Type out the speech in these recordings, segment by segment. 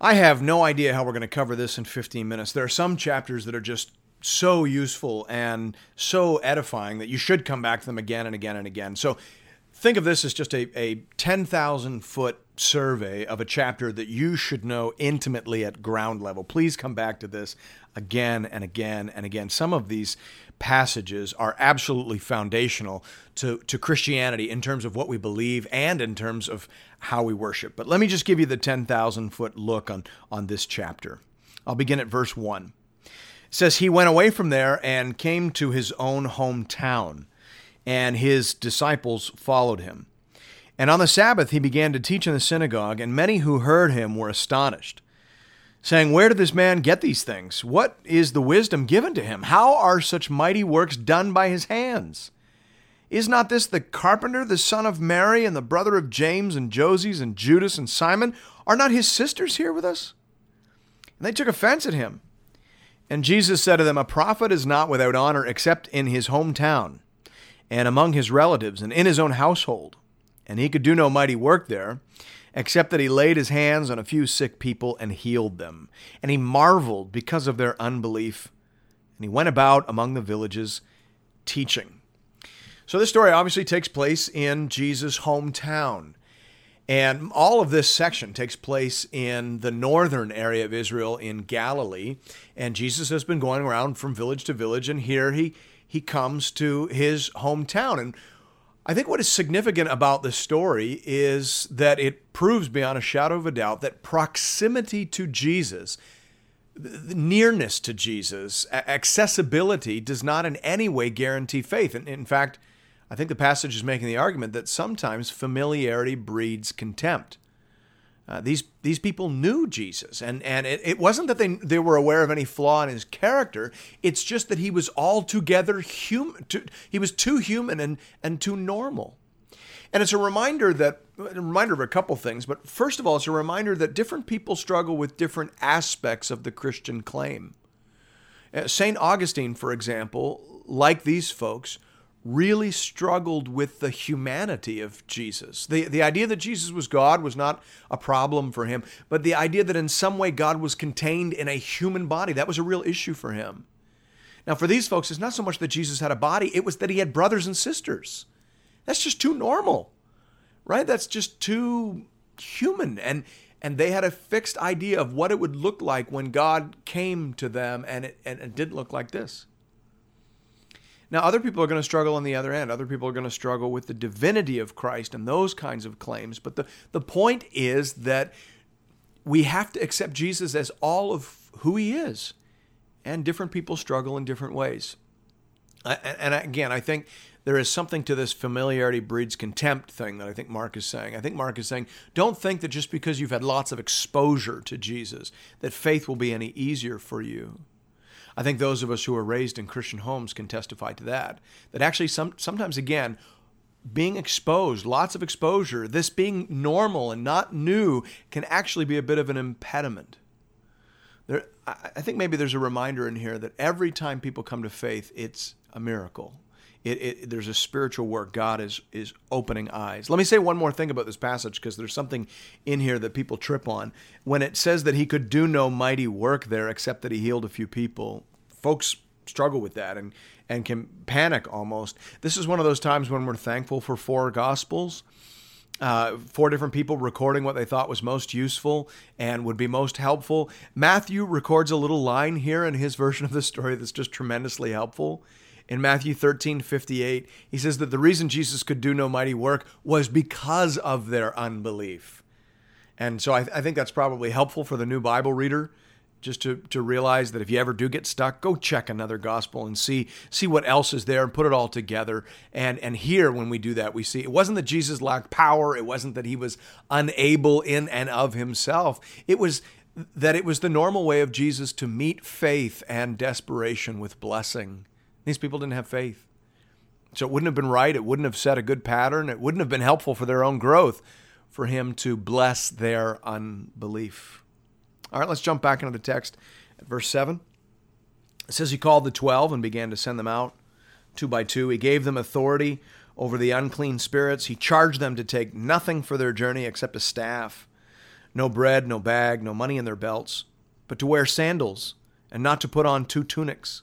I have no idea how we're going to cover this in 15 minutes. There are some chapters that are just so useful and so edifying that you should come back to them again and again and again. So think of this as just a, a 10,000 foot survey of a chapter that you should know intimately at ground level. Please come back to this again and again and again. Some of these passages are absolutely foundational to, to Christianity in terms of what we believe and in terms of how we worship. But let me just give you the 10,000 foot look on, on this chapter. I'll begin at verse 1. It says, He went away from there and came to his own hometown, and his disciples followed him. And on the Sabbath he began to teach in the synagogue, and many who heard him were astonished saying, Where did this man get these things? What is the wisdom given to him? How are such mighty works done by his hands? Is not this the carpenter, the son of Mary, and the brother of James and Joses and Judas and Simon? Are not his sisters here with us? And they took offense at him. And Jesus said to them, A prophet is not without honor except in his hometown, and among his relatives, and in his own household. And he could do no mighty work there except that he laid his hands on a few sick people and healed them. And he marveled because of their unbelief. And he went about among the villages teaching. So this story obviously takes place in Jesus' hometown. And all of this section takes place in the northern area of Israel in Galilee. And Jesus has been going around from village to village, and here he, he comes to his hometown. And I think what is significant about this story is that it proves beyond a shadow of a doubt that proximity to Jesus, nearness to Jesus, accessibility does not in any way guarantee faith. And in fact, I think the passage is making the argument that sometimes familiarity breeds contempt. Uh, these these people knew Jesus, and and it, it wasn't that they they were aware of any flaw in his character. It's just that he was altogether human. Too, he was too human and and too normal. And it's a reminder that a reminder of a couple things. But first of all, it's a reminder that different people struggle with different aspects of the Christian claim. Uh, Saint Augustine, for example, like these folks, really struggled with the humanity of Jesus. The, the idea that Jesus was God was not a problem for him, but the idea that in some way God was contained in a human body, that was a real issue for him. Now, for these folks, it's not so much that Jesus had a body, it was that he had brothers and sisters. That's just too normal, right? That's just too human. And and they had a fixed idea of what it would look like when God came to them, and it, and it didn't look like this. Now, other people are going to struggle on the other end. Other people are going to struggle with the divinity of Christ and those kinds of claims. But the, the point is that we have to accept Jesus as all of who he is. And different people struggle in different ways. And again, I think there is something to this familiarity breeds contempt thing that I think Mark is saying. I think Mark is saying, don't think that just because you've had lots of exposure to Jesus, that faith will be any easier for you. I think those of us who were raised in Christian homes can testify to that. That actually, some, sometimes again, being exposed, lots of exposure, this being normal and not new can actually be a bit of an impediment. There, I think maybe there's a reminder in here that every time people come to faith, it's a miracle. It, it, there's a spiritual work. God is is opening eyes. Let me say one more thing about this passage because there's something in here that people trip on. When it says that he could do no mighty work there except that he healed a few people, folks struggle with that and and can panic almost. This is one of those times when we're thankful for four gospels. Uh, four different people recording what they thought was most useful and would be most helpful. Matthew records a little line here in his version of the story that's just tremendously helpful in Matthew 13 58, he says that the reason Jesus could do no mighty work was because of their unbelief. And so I, I, think that's probably helpful for the new Bible reader just to, to realize that if you ever do get stuck, go check another gospel and see see what else is there and put it all together. And and here when we do that, we see it wasn't that Jesus lacked power, it wasn't that he was unable in and of himself. It was that it was the normal way of Jesus to meet faith and desperation with blessing. These people didn't have faith. So it wouldn't have been right. It wouldn't have set a good pattern. It wouldn't have been helpful for their own growth for him to bless their unbelief. All right, let's jump back into the text at verse 7. It says, He called the twelve and began to send them out two by two. He gave them authority over the unclean spirits. He charged them to take nothing for their journey except a staff no bread, no bag, no money in their belts, but to wear sandals and not to put on two tunics.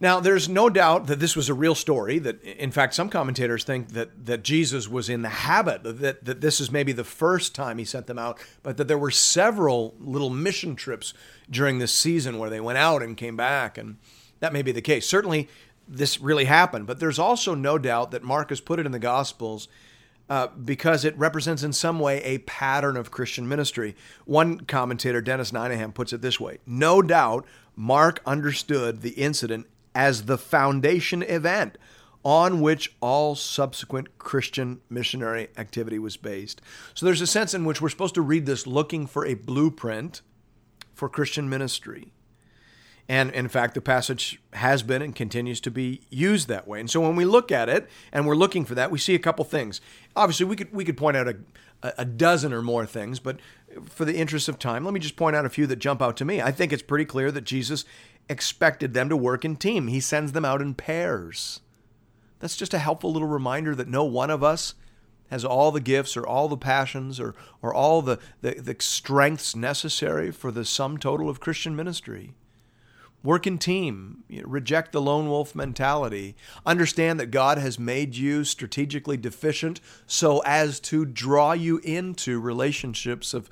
Now, there's no doubt that this was a real story. That, in fact, some commentators think that, that Jesus was in the habit, that, that this is maybe the first time he sent them out, but that there were several little mission trips during this season where they went out and came back. And that may be the case. Certainly, this really happened. But there's also no doubt that Mark has put it in the Gospels uh, because it represents in some way a pattern of Christian ministry. One commentator, Dennis Nineham, puts it this way No doubt Mark understood the incident as the foundation event on which all subsequent Christian missionary activity was based. So there's a sense in which we're supposed to read this looking for a blueprint for Christian ministry. And in fact, the passage has been and continues to be used that way. And so when we look at it and we're looking for that, we see a couple things. Obviously, we could we could point out a, a dozen or more things, but for the interest of time, let me just point out a few that jump out to me. I think it's pretty clear that Jesus expected them to work in team. He sends them out in pairs. That's just a helpful little reminder that no one of us has all the gifts or all the passions or, or all the, the, the strengths necessary for the sum total of Christian ministry. Work in team. Reject the lone wolf mentality. Understand that God has made you strategically deficient so as to draw you into relationships of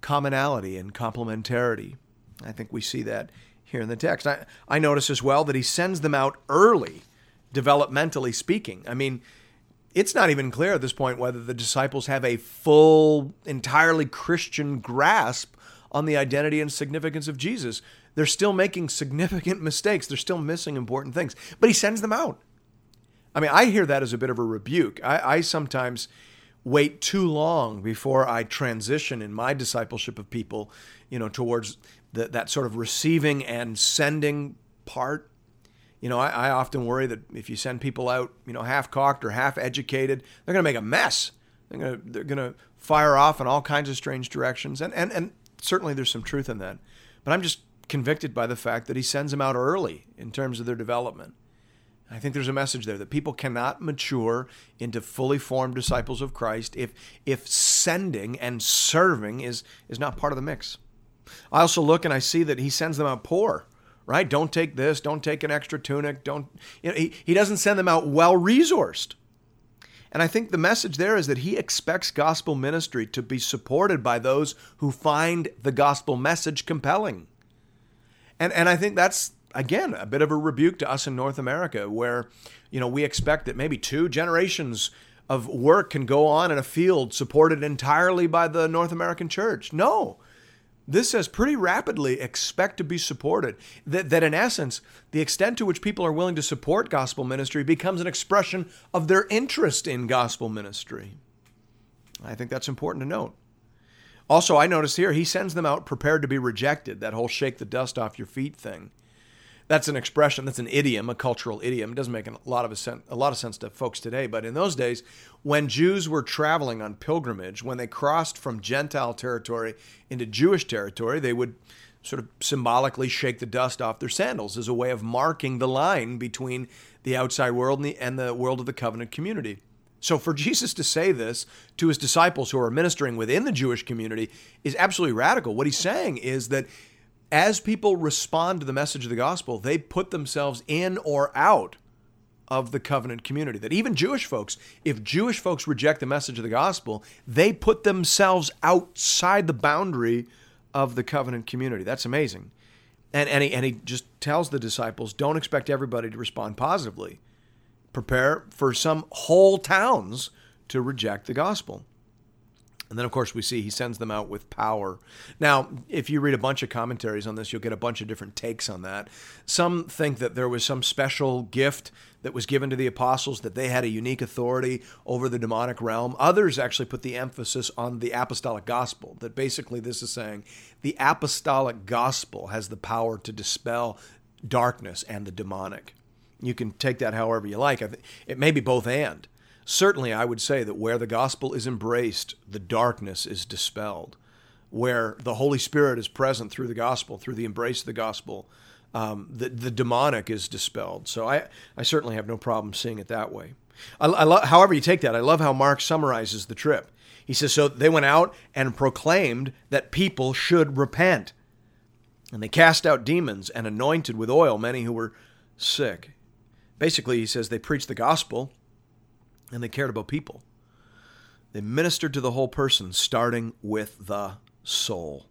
commonality and complementarity. I think we see that here in the text. I, I notice as well that he sends them out early, developmentally speaking. I mean, it's not even clear at this point whether the disciples have a full, entirely Christian grasp on the identity and significance of Jesus. They're still making significant mistakes. They're still missing important things. But he sends them out. I mean, I hear that as a bit of a rebuke. I, I sometimes wait too long before I transition in my discipleship of people, you know, towards the, that sort of receiving and sending part. You know, I, I often worry that if you send people out, you know, half cocked or half educated, they're going to make a mess. They're going to they're going to fire off in all kinds of strange directions, and and and certainly there's some truth in that. But I'm just convicted by the fact that he sends them out early in terms of their development. I think there's a message there that people cannot mature into fully formed disciples of Christ if if sending and serving is is not part of the mix. I also look and I see that he sends them out poor, right? Don't take this, don't take an extra tunic, don't, you know, he, he doesn't send them out well resourced. And I think the message there is that he expects gospel ministry to be supported by those who find the gospel message compelling. And, and I think that's, again, a bit of a rebuke to us in North America, where, you know, we expect that maybe two generations of work can go on in a field supported entirely by the North American church. No, this says pretty rapidly expect to be supported. That, that in essence, the extent to which people are willing to support gospel ministry becomes an expression of their interest in gospel ministry. I think that's important to note. Also, I notice here he sends them out prepared to be rejected, that whole shake the dust off your feet thing that's an expression that's an idiom a cultural idiom it doesn't make a lot of a, sen- a lot of sense to folks today but in those days when jews were traveling on pilgrimage when they crossed from gentile territory into jewish territory they would sort of symbolically shake the dust off their sandals as a way of marking the line between the outside world and the, and the world of the covenant community so for Jesus to say this to his disciples who are ministering within the Jewish community is absolutely radical. What he's saying is that as people respond to the message of the gospel, they put themselves in or out of the covenant community. That even Jewish folks, if Jewish folks reject the message of the gospel, they put themselves outside the boundary of the covenant community. That's amazing. And, and, he, and he just tells the disciples don't expect everybody to respond positively. prepare for some whole towns to reject the gospel. And then, of course, we see he sends them out with power. Now, if you read a bunch of commentaries on this, you'll get a bunch of different takes on that. Some think that there was some special gift that was given to the apostles, that they had a unique authority over the demonic realm. Others actually put the emphasis on the apostolic gospel, that basically this is saying the apostolic gospel has the power to dispel darkness and the demonic. You can take that however you like. It may be both and. Certainly, I would say that where the gospel is embraced, the darkness is dispelled. Where the Holy Spirit is present through the gospel, through the embrace of the gospel, um, the, the demonic is dispelled. So I, I certainly have no problem seeing it that way. I, I lo- however, you take that, I love how Mark summarizes the trip. He says, So they went out and proclaimed that people should repent. And they cast out demons and anointed with oil many who were sick. Basically, he says they preached the gospel and they cared about people. They ministered to the whole person, starting with the soul.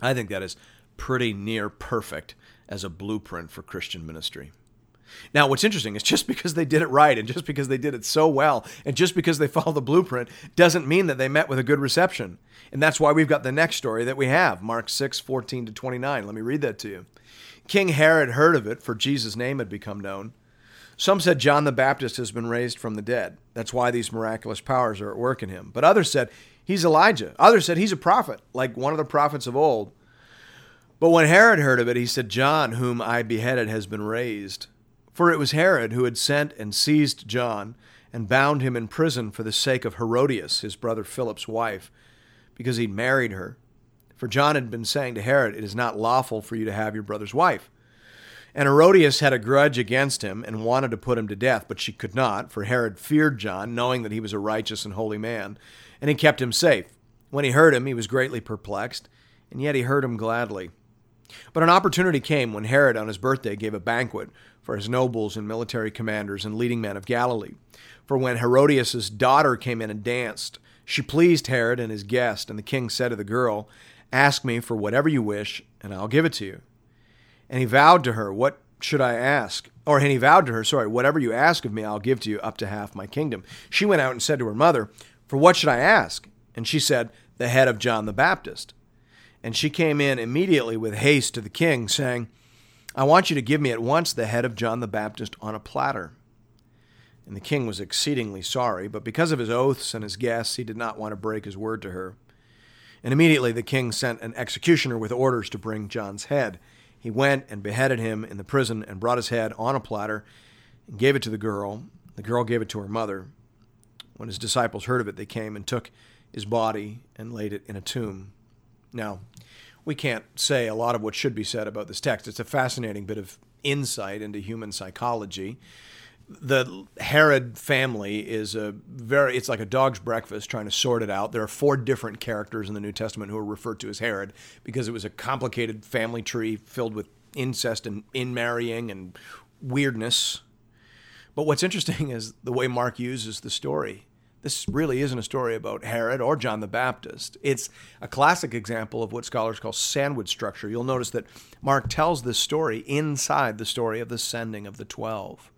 I think that is pretty near perfect as a blueprint for Christian ministry. Now, what's interesting is just because they did it right and just because they did it so well and just because they followed the blueprint doesn't mean that they met with a good reception. And that's why we've got the next story that we have, Mark 6, 14 to 29. Let me read that to you. King Herod heard of it, for Jesus' name had become known. Some said John the Baptist has been raised from the dead. That's why these miraculous powers are at work in him. But others said he's Elijah. Others said he's a prophet, like one of the prophets of old. But when Herod heard of it, he said, John, whom I beheaded, has been raised. For it was Herod who had sent and seized John and bound him in prison for the sake of Herodias, his brother Philip's wife, because he'd married her. For John had been saying to Herod, It is not lawful for you to have your brother's wife. And Herodias had a grudge against him and wanted to put him to death, but she could not, for Herod feared John, knowing that he was a righteous and holy man, and he kept him safe. When he heard him, he was greatly perplexed, and yet he heard him gladly. But an opportunity came when Herod, on his birthday, gave a banquet for his nobles and military commanders and leading men of Galilee. For when Herodias' daughter came in and danced, she pleased Herod and his guest, and the king said to the girl, Ask me for whatever you wish, and I'll give it to you. And he vowed to her, What should I ask? Or and he vowed to her, Sorry, whatever you ask of me, I'll give to you up to half my kingdom. She went out and said to her mother, For what should I ask? And she said, The head of John the Baptist. And she came in immediately with haste to the king, saying, I want you to give me at once the head of John the Baptist on a platter. And the king was exceedingly sorry, but because of his oaths and his guests, he did not want to break his word to her. And immediately the king sent an executioner with orders to bring John's head. He went and beheaded him in the prison and brought his head on a platter and gave it to the girl. The girl gave it to her mother. When his disciples heard of it, they came and took his body and laid it in a tomb. Now, we can't say a lot of what should be said about this text. It's a fascinating bit of insight into human psychology the Herod family is a very it's like a dog's breakfast trying to sort it out. There are four different characters in the New Testament who are referred to as Herod because it was a complicated family tree filled with incest and inmarrying and weirdness. But what's interesting is the way Mark uses the story. This really isn't a story about Herod or John the Baptist. It's a classic example of what scholars call sandwich structure. You'll notice that Mark tells this story inside the story of the sending of the 12.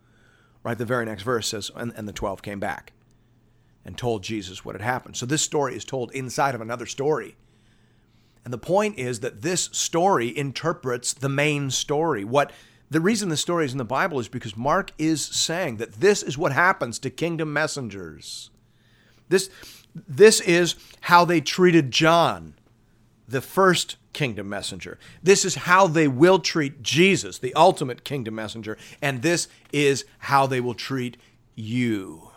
Right? The very next verse says, and, and the 12 came back and told Jesus what had happened. So this story is told inside of another story. And the point is that this story interprets the main story. What the reason the story is in the Bible is because Mark is saying that this is what happens to kingdom messengers. This this is how they treated John, the first kingdom messenger. This is how they will treat Jesus, the ultimate kingdom messenger. And this is how they will treat you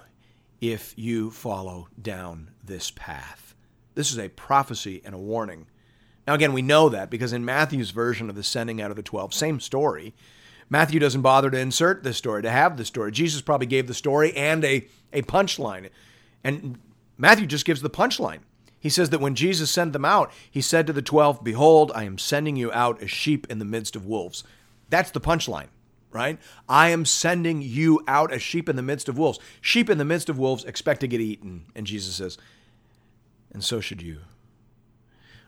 if you follow down this path. This is a prophecy and a warning. Now, again, we know that because in Matthew's version of the sending out of the 12, same story, Matthew doesn't bother to insert this story, to have the story. Jesus probably gave the story and a, a punchline. And Matthew just gives the punchline. He says that when Jesus sent them out, he said to the 12, Behold, I am sending you out as sheep in the midst of wolves. That's the punchline, right? I am sending you out as sheep in the midst of wolves. Sheep in the midst of wolves expect to get eaten. And Jesus says, And so should you.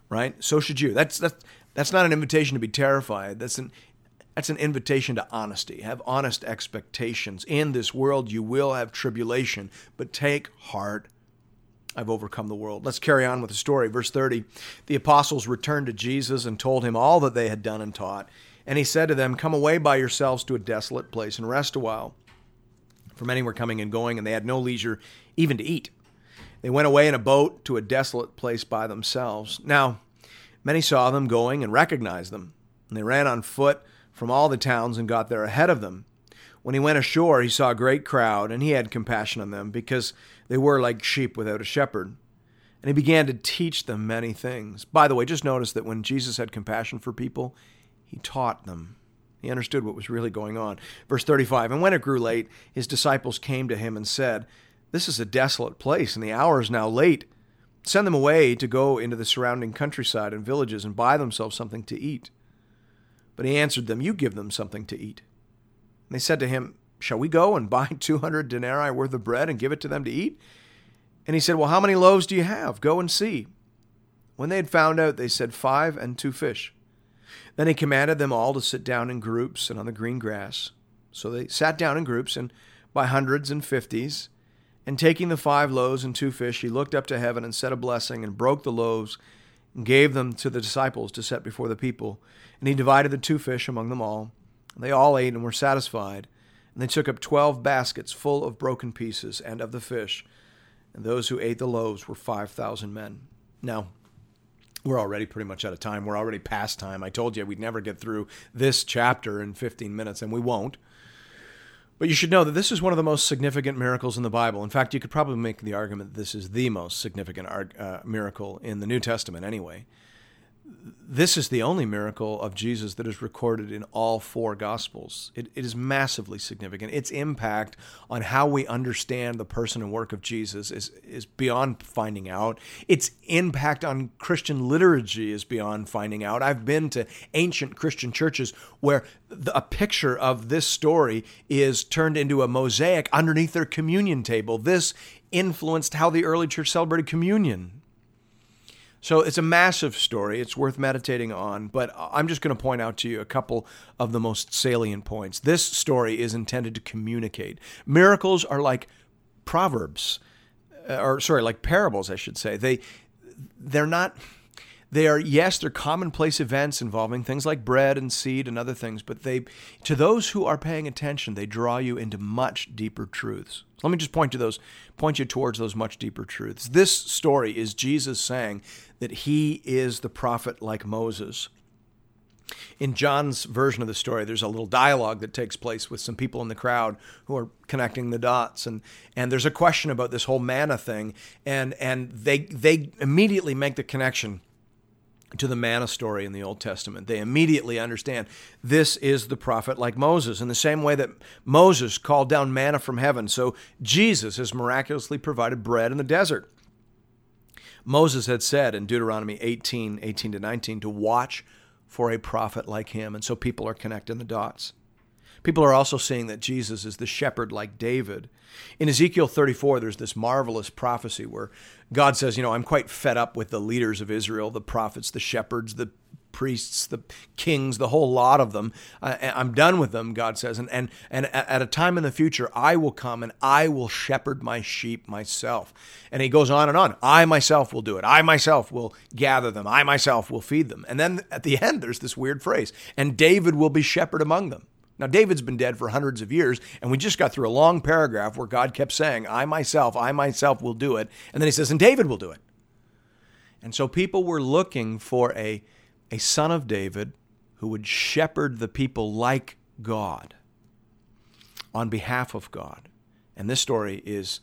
Right? So should you. That's, that's, that's not an invitation to be terrified. That's an, That's an invitation to honesty. Have honest expectations. In this world, you will have tribulation, but take heart. I've overcome the world. Let's carry on with the story. Verse 30 The apostles returned to Jesus and told him all that they had done and taught. And he said to them, Come away by yourselves to a desolate place and rest a while. For many were coming and going, and they had no leisure even to eat. They went away in a boat to a desolate place by themselves. Now, many saw them going and recognized them, and they ran on foot from all the towns and got there ahead of them. When he went ashore, he saw a great crowd, and he had compassion on them, because they were like sheep without a shepherd. And he began to teach them many things. By the way, just notice that when Jesus had compassion for people, he taught them. He understood what was really going on. Verse 35 And when it grew late, his disciples came to him and said, This is a desolate place, and the hour is now late. Send them away to go into the surrounding countryside and villages and buy themselves something to eat. But he answered them, You give them something to eat. And they said to him, Shall we go and buy 200 denarii worth of bread and give it to them to eat? And he said, Well, how many loaves do you have? Go and see. When they had found out, they said, Five and two fish. Then he commanded them all to sit down in groups and on the green grass. So they sat down in groups and by hundreds and fifties. And taking the five loaves and two fish, he looked up to heaven and said a blessing and broke the loaves and gave them to the disciples to set before the people. And he divided the two fish among them all. And they all ate and were satisfied. And they took up twelve baskets full of broken pieces and of the fish. And those who ate the loaves were five thousand men. Now, we're already pretty much out of time. We're already past time. I told you we'd never get through this chapter in 15 minutes, and we won't. But you should know that this is one of the most significant miracles in the Bible. In fact, you could probably make the argument that this is the most significant uh, miracle in the New Testament, anyway this is the only miracle of Jesus that is recorded in all four Gospels. It, it is massively significant. Its impact on how we understand the person and work of Jesus is, is beyond finding out. Its impact on Christian liturgy is beyond finding out. I've been to ancient Christian churches where the, a picture of this story is turned into a mosaic underneath their communion table. This influenced how the early church celebrated communion. So it's a massive story. It's worth meditating on, but I'm just going to point out to you a couple of the most salient points. This story is intended to communicate. Miracles are like proverbs, uh, or sorry, like parables, I should say. They they're not they are yes they're commonplace events involving things like bread and seed and other things but they to those who are paying attention they draw you into much deeper truths let me just point to those point you towards those much deeper truths this story is jesus saying that he is the prophet like moses in John's version of the story, there's a little dialogue that takes place with some people in the crowd who are connecting the dots, and and there's a question about this whole manna thing, and and they they immediately make the connection to the manna story in the Old Testament. They immediately understand this is the prophet like Moses, in the same way that Moses called down manna from heaven. So Jesus has miraculously provided bread in the desert. Moses had said in Deuteronomy 18 18 to 19 to watch for a prophet like him. And so people are connecting the dots. People are also seeing that Jesus is the shepherd like David. In Ezekiel 34, there's this marvelous prophecy where God says, You know, I'm quite fed up with the leaders of Israel, the prophets, the shepherds, the priests, the kings, the whole lot of them. I'm done with them, God says. And, and, and at a time in the future, I will come and I will shepherd my sheep myself. And he goes on and on. I myself will do it. I myself will gather them. I myself will feed them. And then at the end, there's this weird phrase, and David will be shepherd among them. Now, David's been dead for hundreds of years, and we just got through a long paragraph where God kept saying, I myself, I myself will do it. And then he says, and David will do it. And so people were looking for a, a son of David who would shepherd the people like God on behalf of God. And this story is,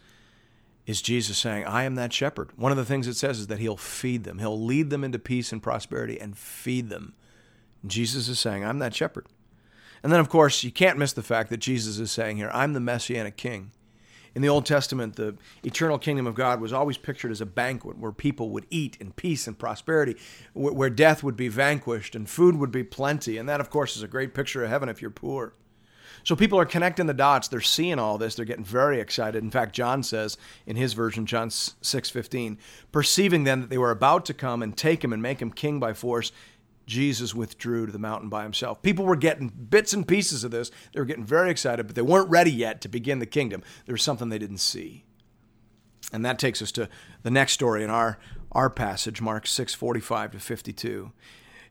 is Jesus saying, I am that shepherd. One of the things it says is that he'll feed them, he'll lead them into peace and prosperity and feed them. And Jesus is saying, I'm that shepherd. And then, of course, you can't miss the fact that Jesus is saying here, I'm the Messianic King. In the Old Testament, the eternal kingdom of God was always pictured as a banquet where people would eat in peace and prosperity, where death would be vanquished and food would be plenty. And that, of course, is a great picture of heaven if you're poor. So people are connecting the dots. They're seeing all this. They're getting very excited. In fact, John says in his version, John 6:15, perceiving then that they were about to come and take him and make him king by force, Jesus withdrew to the mountain by himself. People were getting bits and pieces of this. They were getting very excited, but they weren't ready yet to begin the kingdom. There was something they didn't see. And that takes us to the next story in our, our passage, Mark 6 45 to 52.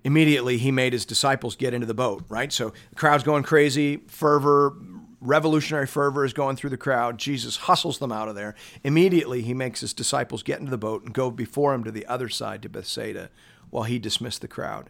Immediately, he made his disciples get into the boat, right? So the crowd's going crazy, fervor, revolutionary fervor is going through the crowd. Jesus hustles them out of there. Immediately, he makes his disciples get into the boat and go before him to the other side to Bethsaida while he dismissed the crowd.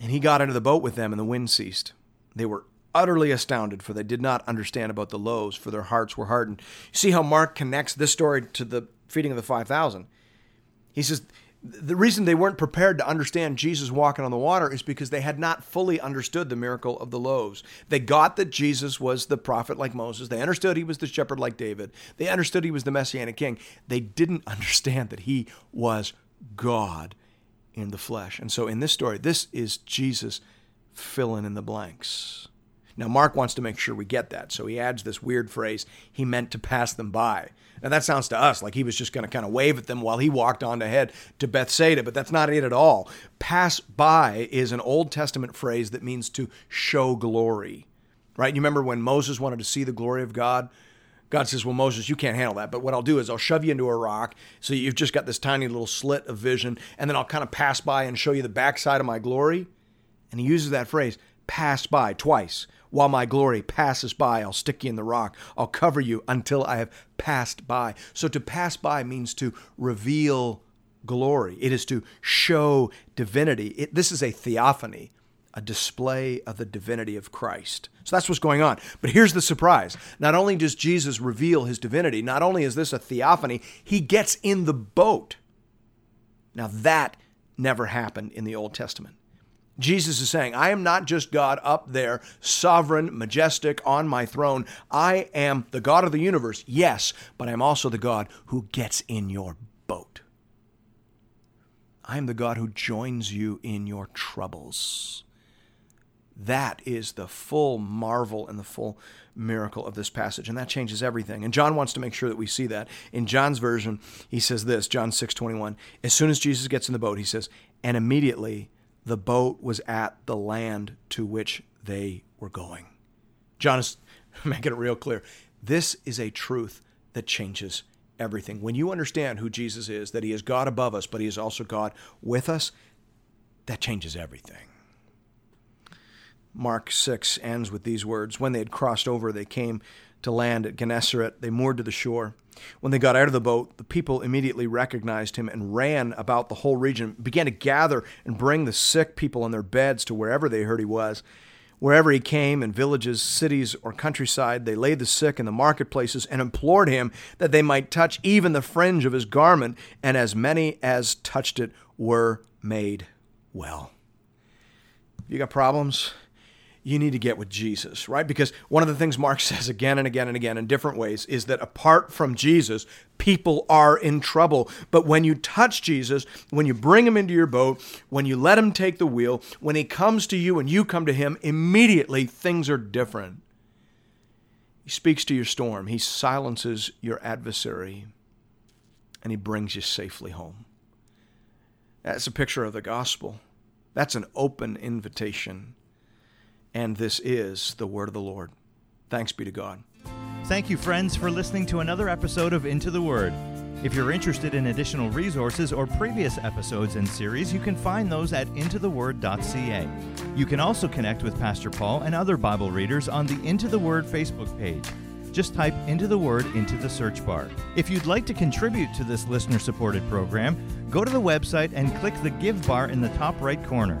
And he got into the boat with them, and the wind ceased. They were utterly astounded, for they did not understand about the loaves, for their hearts were hardened. You see how Mark connects this story to the feeding of the 5,000. He says, the reason they weren't prepared to understand Jesus walking on the water is because they had not fully understood the miracle of the loaves. They got that Jesus was the prophet like Moses. They understood he was the shepherd like David. They understood he was the messianic king. They didn't understand that he was God in the flesh. And so in this story, this is Jesus filling in the blanks. Now, Mark wants to make sure we get that. So he adds this weird phrase, he meant to pass them by. Now, that sounds to us like he was just going to kind of wave at them while he walked on ahead to Bethsaida, but that's not it at all. Pass by is an Old Testament phrase that means to show glory, right? You remember when Moses wanted to see the glory of God? God says, Well, Moses, you can't handle that. But what I'll do is I'll shove you into a rock. So you've just got this tiny little slit of vision. And then I'll kind of pass by and show you the backside of my glory. And he uses that phrase, pass by, twice. While my glory passes by, I'll stick you in the rock. I'll cover you until I have passed by. So to pass by means to reveal glory, it is to show divinity. It, this is a theophany, a display of the divinity of Christ. So that's what's going on. But here's the surprise. Not only does Jesus reveal his divinity, not only is this a theophany, he gets in the boat. Now that never happened in the Old Testament. Jesus is saying, I am not just God up there, sovereign, majestic, on my throne. I am the God of the universe, yes, but I'm also the God who gets in your boat. I am the God who joins you in your troubles. That is the full marvel and the full miracle of this passage, and that changes everything. And John wants to make sure that we see that. In John's version, he says this, John 6 21. As soon as Jesus gets in the boat, he says, and immediately the boat was at the land to which they were going. John is making it real clear. This is a truth that changes everything. When you understand who Jesus is, that he is God above us, but he is also God with us, that changes everything. Mark 6 ends with these words When they had crossed over, they came to land at Gennesaret. They moored to the shore. When they got out of the boat, the people immediately recognized him and ran about the whole region, began to gather and bring the sick people on their beds to wherever they heard he was. Wherever he came, in villages, cities, or countryside, they laid the sick in the marketplaces and implored him that they might touch even the fringe of his garment, and as many as touched it were made well. You got problems? You need to get with Jesus, right? Because one of the things Mark says again and again and again in different ways is that apart from Jesus, people are in trouble. But when you touch Jesus, when you bring him into your boat, when you let him take the wheel, when he comes to you and you come to him, immediately things are different. He speaks to your storm, he silences your adversary, and he brings you safely home. That's a picture of the gospel. That's an open invitation and this is the word of the Lord. Thanks be to God. Thank you, friends, for listening to another episode of Into the Word. If you're interested in additional resources or previous episodes and series, you can find those at intotheword.ca. You can also connect with Pastor Paul and other Bible readers on the Into the Word Facebook page. Just type Into the Word into the search bar. If you'd like to contribute to this listener supported program, go to the website and click the Give bar in the top right corner.